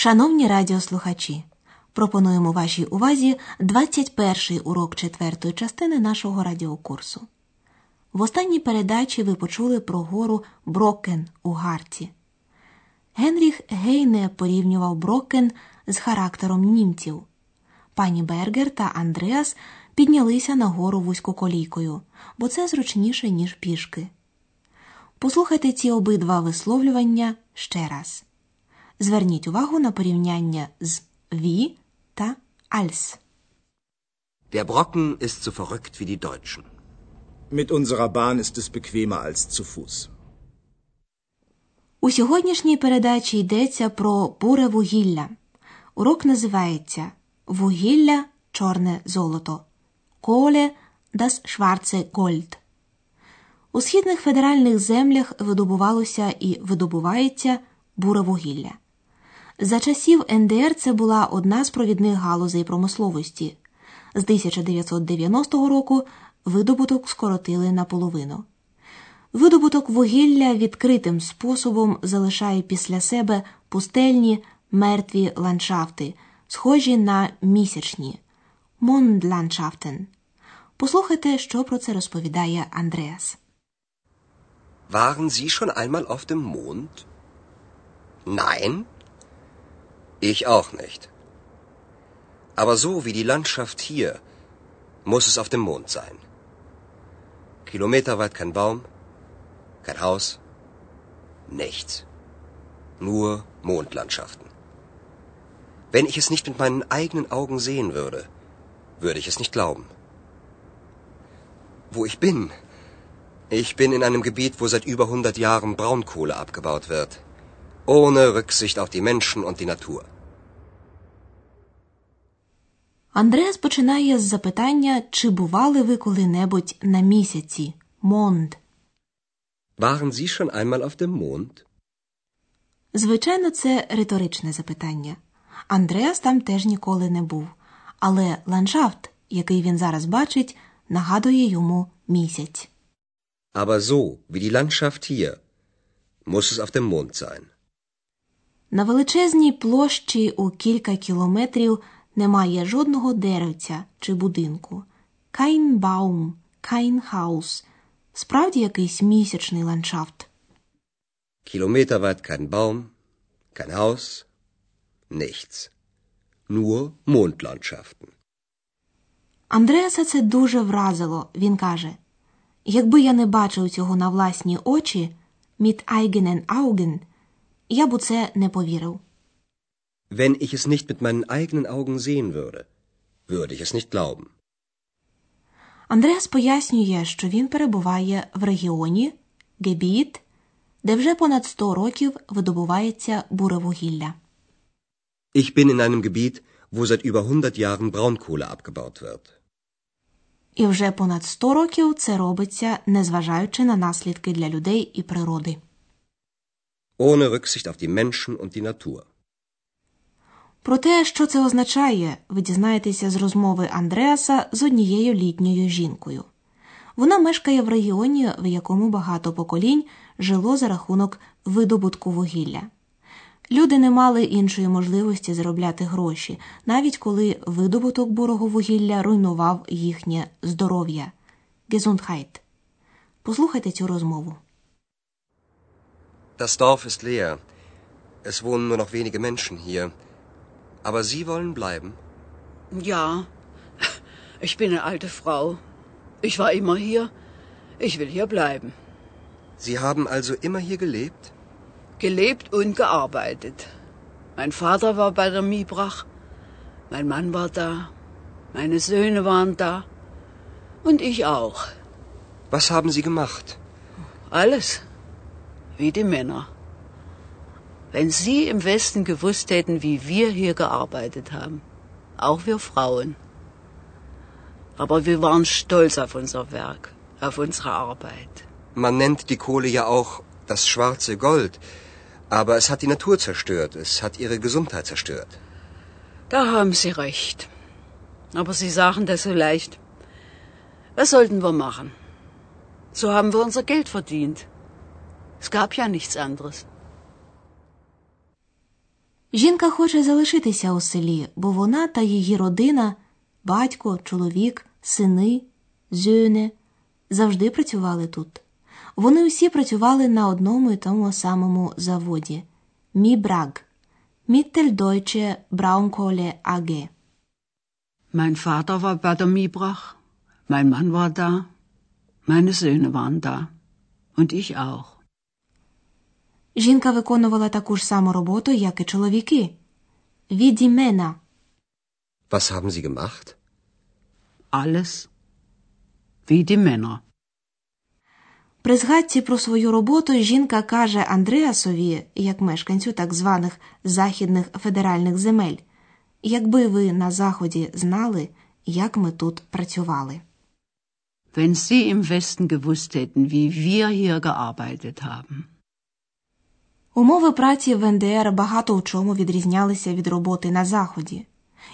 Шановні радіослухачі, пропонуємо вашій увазі 21-й урок четвертої частини нашого радіокурсу. В останній передачі ви почули про гору Брокен у Гарці. Генріх Гейне порівнював Брокен з характером німців. Пані Бергер та Андреас піднялися на гору вузькоколійкою, бо це зручніше, ніж пішки. Послухайте ці обидва висловлювання ще раз. Зверніть увагу на порівняння з «wie» та «als». Der Brocken ist so verrückt wie die Deutschen. Mit unserer Bahn ist es bequemer als zu Fuß. У сьогоднішній передачі йдеться про буре вугілля. Урок називається Вугілля чорне золото. Коле das schwarze Gold. У східних федеральних землях видобувалося і видобувається буре вугілля. За часів НДР це була одна з провідних галузей промисловості. З 1990 року видобуток скоротили наполовину. Видобуток вугілля відкритим способом залишає після себе пустельні мертві ландшафти, схожі на місячні Mondlandschaften. Послухайте, що про це розповідає Андреас. Waren Sie schon einmal auf dem Mond? Nein? Ich auch nicht. Aber so wie die Landschaft hier, muss es auf dem Mond sein. Kilometerweit kein Baum, kein Haus, nichts. Nur Mondlandschaften. Wenn ich es nicht mit meinen eigenen Augen sehen würde, würde ich es nicht glauben. Wo ich bin? Ich bin in einem Gebiet, wo seit über 100 Jahren Braunkohle abgebaut wird. Ohne Rücksicht auf die Menschen und die Natur. Андреас починає з запитання, чи бували ви коли-небудь на місяці Монд. Waren Sie schon einmal auf dem Mond? Звичайно, це риторичне запитання. Андреас там теж ніколи не був, але ландшафт, який він зараз бачить, нагадує йому місяць. Aber so wie die Landschaft hier, muss es auf dem Mond sein. На величезній площі у кілька кілометрів немає жодного деревця чи будинку. Kein Baum, kein Haus. Справді якийсь місячний ландшафт. Kilometerweit kein Baum, kein Haus, nichts. Nur Mondlandschaften. Андреаса це дуже вразило. Він каже: якби я не бачив цього на власні очі, mit eigenen Augen, я б у це не повірив. Wenn ich es nicht mit meinen eigenen Augen sehen würde, würde ich es nicht glauben. Андреас пояснює, що він перебуває в регіоні Гебіт, де вже понад 100 років видобувається буревугілля. Ich bin in einem Gebiet, wo seit über 100 Jahren Braunkohle abgebaut wird. І вже понад 100 років це робиться, незважаючи на наслідки для людей і природи. Ohne Rücksicht auf die Menschen und die Natur. Про те, що це означає, ви дізнаєтеся з розмови Андреаса з однією літньою жінкою. Вона мешкає в регіоні, в якому багато поколінь жило за рахунок видобутку вугілля. Люди не мали іншої можливості заробляти гроші, навіть коли видобуток бурого вугілля руйнував їхнє здоров'я. Gesundheit. Послухайте цю розмову. Das Dorf ist leer. Es wohnen nur noch wenige Menschen hier. Aber Sie wollen bleiben? Ja, ich bin eine alte Frau. Ich war immer hier. Ich will hier bleiben. Sie haben also immer hier gelebt? Gelebt und gearbeitet. Mein Vater war bei der Miebrach. Mein Mann war da. Meine Söhne waren da. Und ich auch. Was haben Sie gemacht? Alles. Wie die Männer. Wenn Sie im Westen gewusst hätten, wie wir hier gearbeitet haben. Auch wir Frauen. Aber wir waren stolz auf unser Werk, auf unsere Arbeit. Man nennt die Kohle ja auch das schwarze Gold. Aber es hat die Natur zerstört. Es hat ihre Gesundheit zerstört. Da haben Sie recht. Aber Sie sagen das so leicht. Was sollten wir machen? So haben wir unser Geld verdient. Es gab ja nichts anderes. Жінка хоче залишитися у селі, бо вона та її родина, батько, чоловік, сини, зюне, завжди працювали тут. Вони усі працювали на одному і тому самому заводі Мібраг Mitteldeutsche Braunkohle AG. Mein Vater war bei der Miebrach, mein Mann war da, meine Söhne waren da und ich auch. Жінка виконувала таку ж саму роботу, як і чоловіки. Відімена. Was haben Sie gemacht? Alles wie die Männer. При згадці про свою роботу жінка каже Андреасові, як мешканцю так званих західних федеральних земель, якби ви на заході знали, як ми тут працювали. Wenn Sie im Westen gewusst hätten, wie wir hier gearbeitet haben. Умови праці в НДР багато у чому відрізнялися від роботи на заході,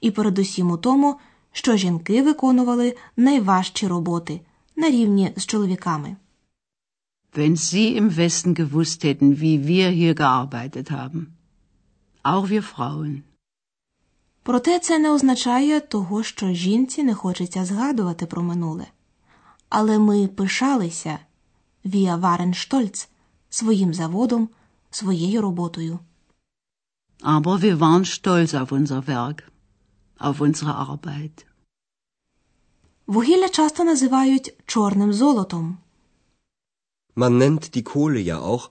і передусім у тому, що жінки виконували найважчі роботи на рівні з чоловіками. Wenn Sie im Westen gewusst hätten, wie wir hier gearbeitet haben. Auch wir Frauen. Проте це не означає того, що жінці не хочеться згадувати про минуле. Але ми пишалися Віа Варен Штольц своїм заводом, своєю роботою. Aber wir waren stolz auf unser Werk, auf unsere Arbeit. Вугілля часто називають чорним золотом. Man nennt die Kohle ja auch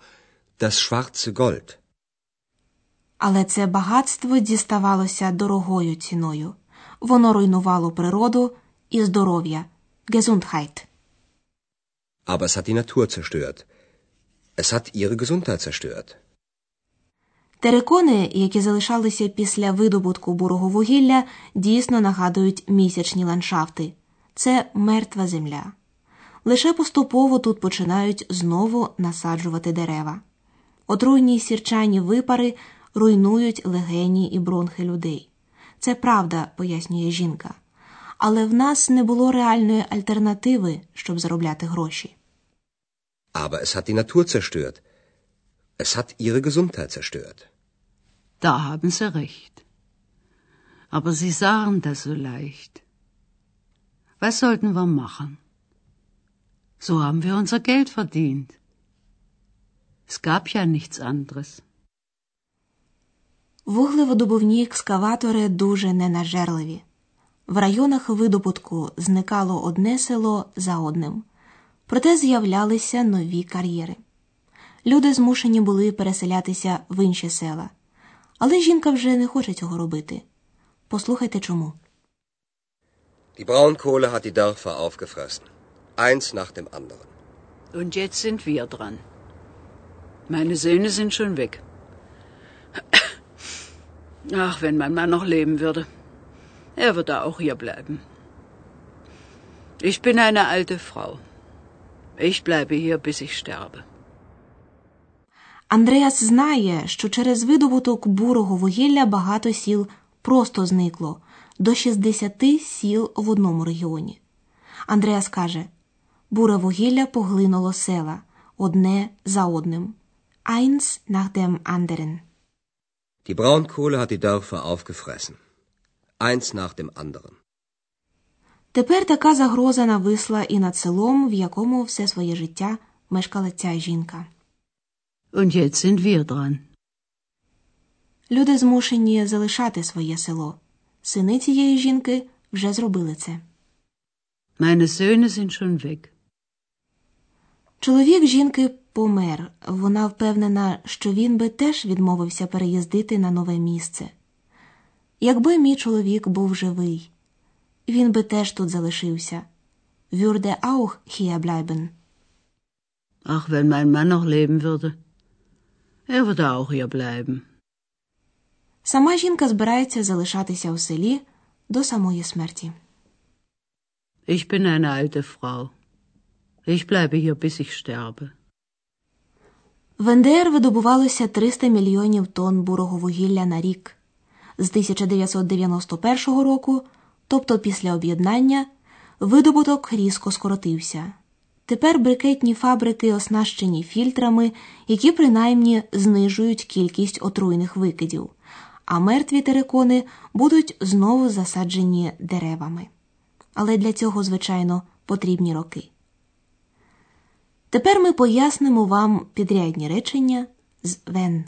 das schwarze Gold. Але це багатство діставалося дорогою ціною. Воно руйнувало природу і здоров'я. Gesundheit. Aber es hat die Natur zerstört. Es hat ihre Gesundheit zerstört. Терикони, які залишалися після видобутку бурого вугілля, дійсно нагадують місячні ландшафти. Це мертва земля. Лише поступово тут починають знову насаджувати дерева. Отруйні сірчані випари руйнують легені і бронхи людей. Це правда, пояснює жінка. Але в нас не було реальної альтернативи, щоб заробляти гроші. Aber es hat die Natur zerstört. Es hat ihre Gesundheit zerstört. Da haben Sie recht. Aber Sie sagen das so leicht. Was sollten wir machen? So haben wir unser Geld verdient. Es gab ja nichts anderes. Вуглеводобувні екскаватори дуже ненажерливі. В районах видобутку зникало одне село за одним, Проте з'являлися нові кар'єри. Люди змушені були переселятися в інші села, але жінка вже не хоче цього робити. Послухайте чому. Die Braunkohle hat die Dörfer aufgefressen. Eins nach dem anderen. Und jetzt sind wir dran. Meine Söhne sind schon weg. Ach, wenn mein Mann noch leben würde. Er würde auch hier bleiben. Ich bin eine alte Frau. Ich bleibe hier, bis ich sterbe. Андреас знає, що через видобуток бурого вугілля багато сіл просто зникло до 60 сіл в одному регіоні. Андреас каже: буре вугілля поглинуло села одне за одним. Eins nach dem anderen. Die Braunkohle hat die Dörfer aufgefressen. Eins nach dem anderen. Тепер така загроза нависла і над селом, в якому все своє життя мешкала ця жінка. Und jetzt sind wir dran. Люди змушені залишати своє село. Сини цієї жінки вже зробили це. Meine Söhne sind schon weg. Чоловік жінки помер. Вона впевнена, що він би теж відмовився переїздити на нове місце. Якби мій чоловік був живий, він би теж тут залишився. Würde auch hier bleiben. Ach, wenn mein Mann noch leben würde. Er würde auch hier bleiben. Сама жінка збирається залишатися у селі до самої смерті. Ich bin eine alte Frau. Ich bleibe hier, bis ich sterbe. В НДР видобувалося 300 мільйонів тонн бурого вугілля на рік. З 1991 року, тобто після об'єднання, видобуток різко скоротився. Тепер брикетні фабрики оснащені фільтрами, які принаймні знижують кількість отруйних викидів, а мертві терикони будуть знову засаджені деревами. Але для цього, звичайно, потрібні роки. Тепер ми пояснимо вам підрядні речення з вен.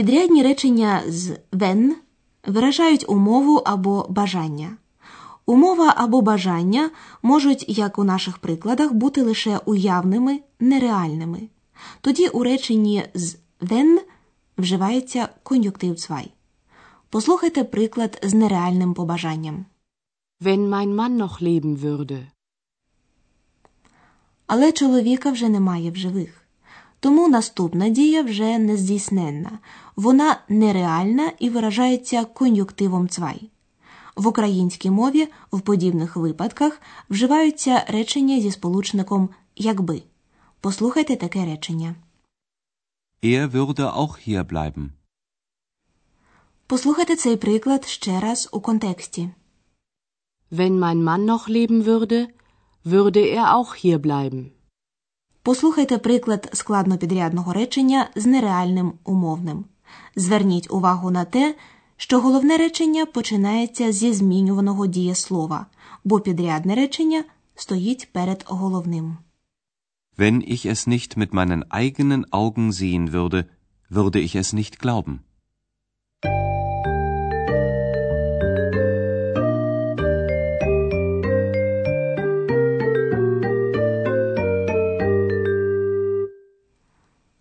Підрядні речення з вен виражають умову або бажання. Умова або бажання можуть, як у наших прикладах, бути лише уявними, нереальними. Тоді у реченні з wenn вживається кон'юктив цвай. Послухайте приклад з нереальним побажанням. Wenn mein Mann noch leben würde. Але чоловіка вже немає в живих. Тому наступна дія вже не здійсненна. Вона нереальна і виражається кон'юктивом цвай. В українській мові в подібних випадках вживаються речення зі сполучником якби. Послухайте таке речення. Er würde auch hier bleiben. Послухайте цей приклад ще раз у контексті. Wenn mein Mann noch leben würde, würde er auch hier bleiben. Послухайте приклад складнопідрядного речення з нереальним умовним. Зверніть увагу на те, що головне речення починається зі змінюваного дієслова, бо підрядне речення стоїть перед головним. Wenn ich es nicht mit meinen eigenen Augen sehen würde, würde ich es nicht glauben.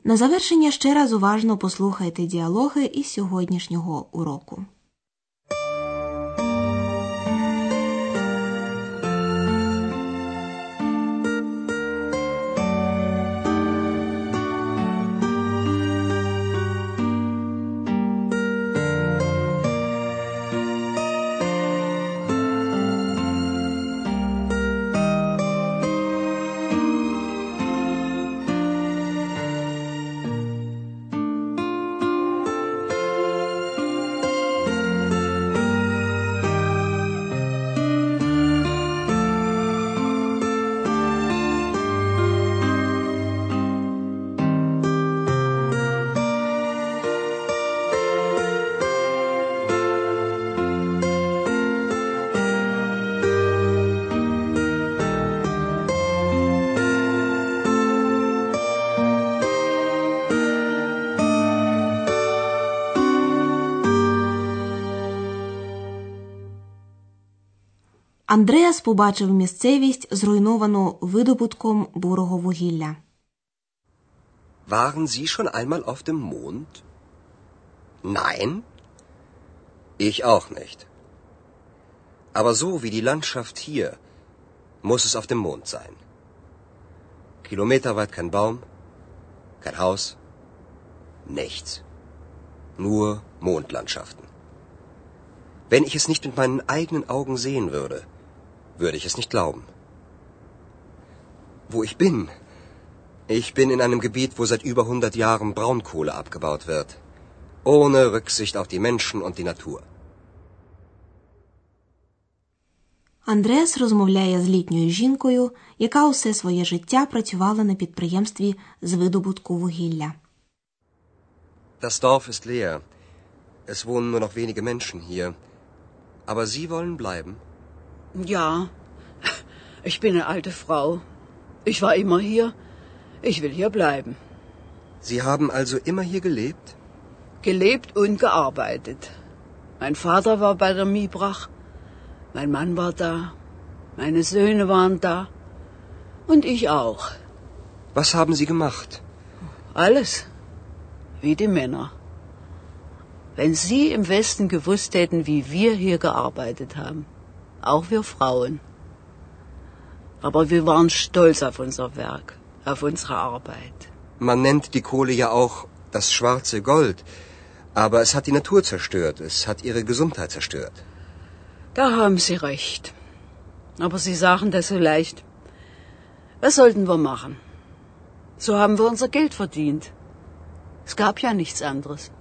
На завершення ще раз уважно послухайте діалоги із сьогоднішнього уроку. Андреас побачив місцевість, зруйновану видобутком бурого вугілля. Waren Sie schon einmal auf dem Mond? Nein? Ich auch nicht. Aber so wie die Landschaft hier, muss es auf dem Mond sein. Kilometerweit kein Baum, kein Haus, nichts. Nur Mondlandschaften. Wenn ich es nicht mit meinen eigenen Augen sehen würde, würde ich es nicht glauben. Wo ich bin? Ich bin in einem Gebiet, wo seit über 100 Jahren Braunkohle abgebaut wird. Ohne Rücksicht auf die Menschen und die Natur. Андреас розмовляє з літньою жінкою, яка усе своє життя працювала на підприємстві з видобутку вугілля. Das Dorf ist leer. Es wohnen nur noch wenige Menschen hier. Aber Sie wollen bleiben? Ja, ich bin eine alte Frau. Ich war immer hier. Ich will hier bleiben. Sie haben also immer hier gelebt? Gelebt und gearbeitet. Mein Vater war bei der Miebrach. Mein Mann war da. Meine Söhne waren da. Und ich auch. Was haben Sie gemacht? Alles. Wie die Männer. Wenn Sie im Westen gewusst hätten, wie wir hier gearbeitet haben. Auch wir Frauen. Aber wir waren stolz auf unser Werk, auf unsere Arbeit. Man nennt die Kohle ja auch das schwarze Gold. Aber es hat die Natur zerstört. Es hat ihre Gesundheit zerstört. Da haben Sie recht. Aber Sie sagen das so leicht. Was sollten wir machen? So haben wir unser Geld verdient. Es gab ja nichts anderes.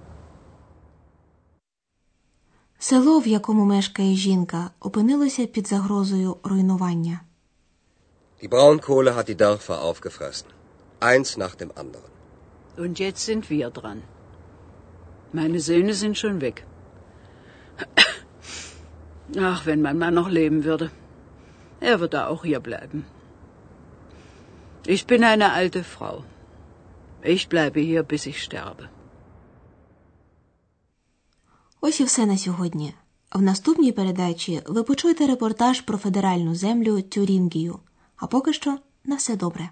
Село, в якому мешкає жінка, опинилося під загрозою руйнування. Die Braunkohle hat die Dörfer aufgefressen. Eins nach dem anderen. Und jetzt sind wir dran. Meine Söhne sind schon weg. Ach, wenn mein Mann noch leben würde. Er würde auch hier bleiben. Ich bin eine alte Frau. Ich bleibe hier, bis ich sterbe. Ось і все на сьогодні. В наступній передачі ви почуєте репортаж про федеральну землю Тюрінгію. А поки що на все добре.